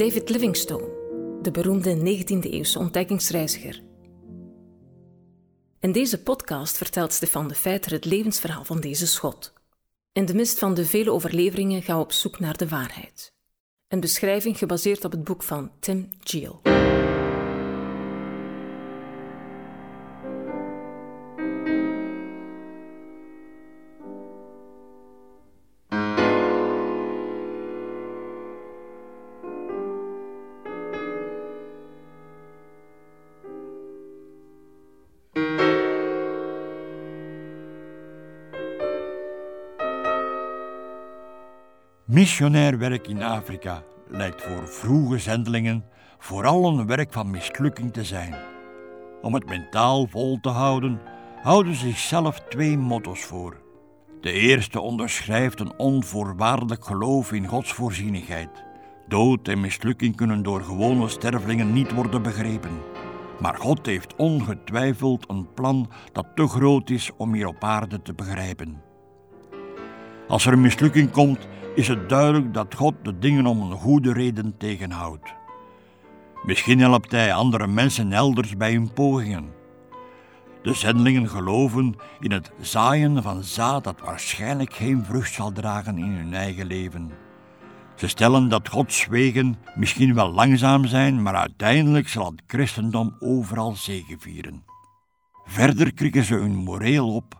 David Livingstone, de beroemde 19e-eeuwse ontdekkingsreiziger. In deze podcast vertelt Stefan de Feiter het levensverhaal van deze schot. In de mist van de vele overleveringen gaan we op zoek naar de waarheid. Een beschrijving gebaseerd op het boek van Tim Geel. Missionair werk in Afrika lijkt voor vroege zendelingen vooral een werk van mislukking te zijn. Om het mentaal vol te houden, houden ze zichzelf twee motto's voor. De eerste onderschrijft een onvoorwaardelijk geloof in Gods voorzienigheid. Dood en mislukking kunnen door gewone stervelingen niet worden begrepen. Maar God heeft ongetwijfeld een plan dat te groot is om hier op aarde te begrijpen. Als er een mislukking komt, is het duidelijk dat God de dingen om een goede reden tegenhoudt. Misschien helpt Hij andere mensen elders bij hun pogingen. De zendelingen geloven in het zaaien van zaad dat waarschijnlijk geen vrucht zal dragen in hun eigen leven. Ze stellen dat Gods wegen misschien wel langzaam zijn, maar uiteindelijk zal het christendom overal zegevieren. Verder krikken ze hun moreel op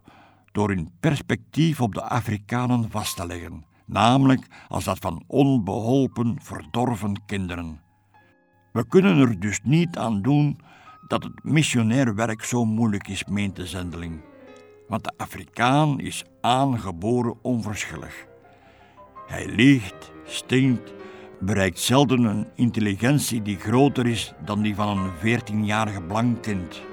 door hun perspectief op de Afrikanen vast te leggen namelijk als dat van onbeholpen, verdorven kinderen. We kunnen er dus niet aan doen dat het missionair werk zo moeilijk is, meent de zendeling. Want de Afrikaan is aangeboren onverschillig. Hij liegt, stinkt, bereikt zelden een intelligentie die groter is dan die van een veertienjarig blank kind.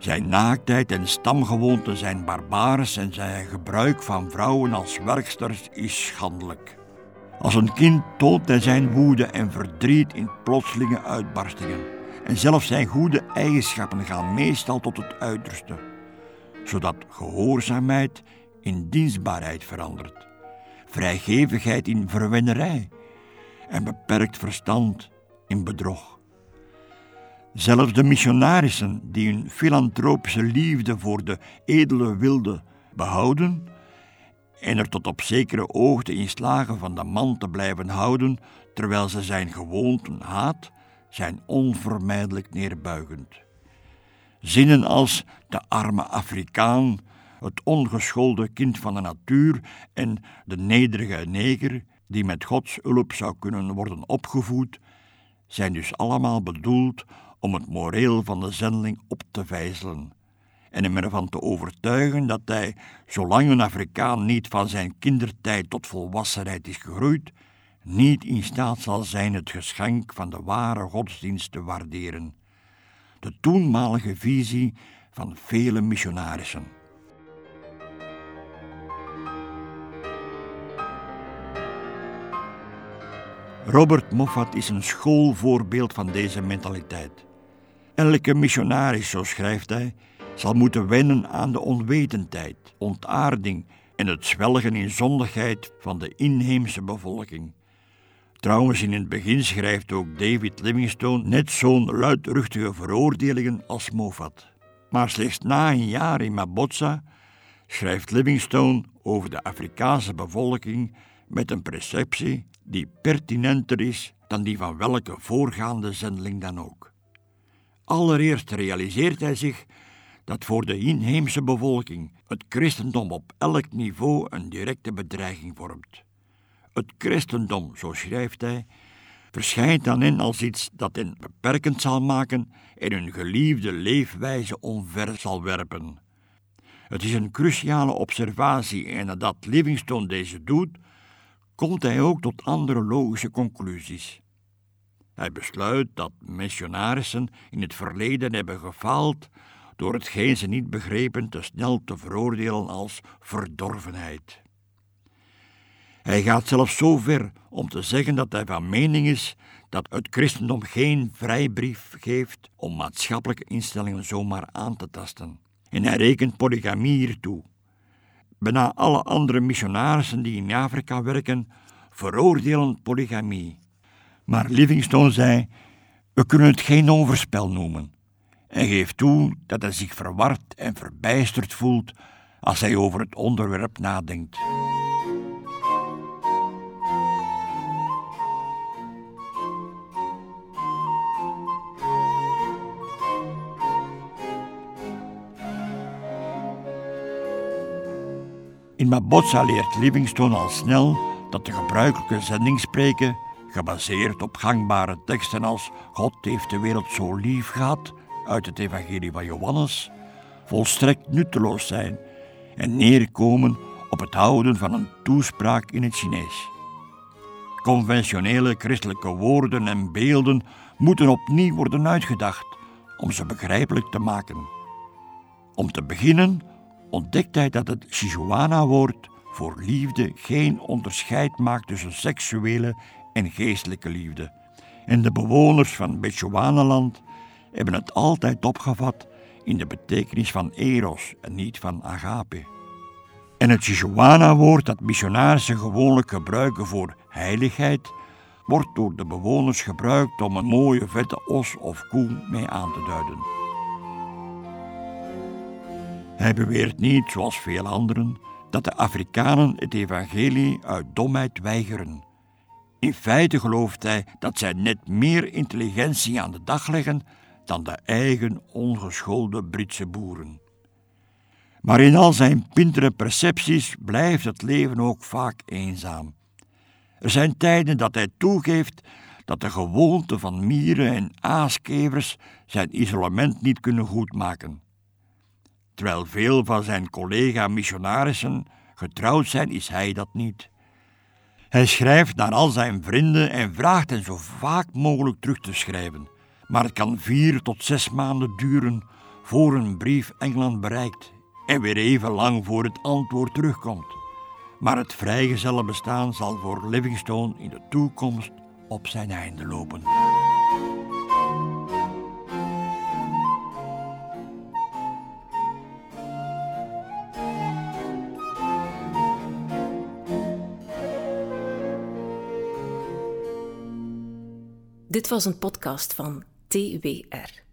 Zijn naaktheid en stamgewoonten zijn barbaars en zijn gebruik van vrouwen als werksters is schandelijk. Als een kind toont hij zijn woede en verdriet in plotselinge uitbarstingen. En zelfs zijn goede eigenschappen gaan meestal tot het uiterste, zodat gehoorzaamheid in dienstbaarheid verandert, vrijgevigheid in verwennerij en beperkt verstand in bedrog. Zelfs de missionarissen die hun filantropische liefde voor de edele wilde behouden en er tot op zekere oogte in slagen van de man te blijven houden terwijl ze zijn gewoonten haat, zijn onvermijdelijk neerbuigend. Zinnen als de arme Afrikaan, het ongeschoolde kind van de natuur en de nederige neger die met Gods hulp zou kunnen worden opgevoed, zijn dus allemaal bedoeld om het moreel van de zendeling op te vijzelen en hem ervan te overtuigen dat hij, zolang een Afrikaan niet van zijn kindertijd tot volwassenheid is gegroeid, niet in staat zal zijn het geschenk van de ware godsdienst te waarderen. De toenmalige visie van vele missionarissen. Robert Moffat is een schoolvoorbeeld van deze mentaliteit. Elke missionaris, zo schrijft hij, zal moeten wennen aan de onwetendheid, ontaarding en het zwelgen in zondigheid van de inheemse bevolking. Trouwens, in het begin schrijft ook David Livingstone net zo'n luidruchtige veroordelingen als Moffat. Maar slechts na een jaar in Mabotsa schrijft Livingstone over de Afrikaanse bevolking met een perceptie die pertinenter is dan die van welke voorgaande zendeling dan ook. Allereerst realiseert hij zich dat voor de inheemse bevolking het christendom op elk niveau een directe bedreiging vormt. Het christendom, zo schrijft hij, verschijnt aan hen als iets dat hen beperkend zal maken en hun geliefde leefwijze onver zal werpen. Het is een cruciale observatie en nadat Livingstone deze doet, komt hij ook tot andere logische conclusies. Hij besluit dat missionarissen in het verleden hebben gefaald door hetgeen ze niet begrepen te snel te veroordelen als verdorvenheid. Hij gaat zelfs zo ver om te zeggen dat hij van mening is dat het christendom geen vrijbrief geeft om maatschappelijke instellingen zomaar aan te tasten. En hij rekent polygamie hiertoe. Bijna alle andere missionarissen die in Afrika werken veroordelen polygamie. Maar Livingstone zei: We kunnen het geen overspel noemen. En geeft toe dat hij zich verward en verbijsterd voelt als hij over het onderwerp nadenkt. In Mabotsa leert Livingstone al snel dat de gebruikelijke zendingsspreken, gebaseerd op gangbare teksten als God heeft de wereld zo lief gehad uit het Evangelie van Johannes, volstrekt nutteloos zijn en neerkomen op het houden van een toespraak in het Chinees. Conventionele christelijke woorden en beelden moeten opnieuw worden uitgedacht om ze begrijpelijk te maken. Om te beginnen ontdekt hij dat het Sijuana-woord voor liefde geen onderscheid maakt tussen seksuele en geestelijke liefde. En de bewoners van Bechuanaland hebben het altijd opgevat in de betekenis van eros en niet van agape. En het Sijuana-woord dat missionarissen gewoonlijk gebruiken voor heiligheid, wordt door de bewoners gebruikt om een mooie vette os of koe mee aan te duiden. Hij beweert niet, zoals veel anderen, dat de Afrikanen het evangelie uit domheid weigeren. In feite gelooft hij dat zij net meer intelligentie aan de dag leggen dan de eigen ongeschoolde Britse boeren. Maar in al zijn pintere percepties blijft het leven ook vaak eenzaam. Er zijn tijden dat hij toegeeft dat de gewoonte van mieren en aaskevers zijn isolement niet kunnen goedmaken. Terwijl veel van zijn collega-missionarissen getrouwd zijn, is hij dat niet. Hij schrijft naar al zijn vrienden en vraagt hen zo vaak mogelijk terug te schrijven. Maar het kan vier tot zes maanden duren voor een brief Engeland bereikt en weer even lang voor het antwoord terugkomt. Maar het vrijgezellenbestaan zal voor Livingstone in de toekomst op zijn einde lopen. Dit was een podcast van TWR.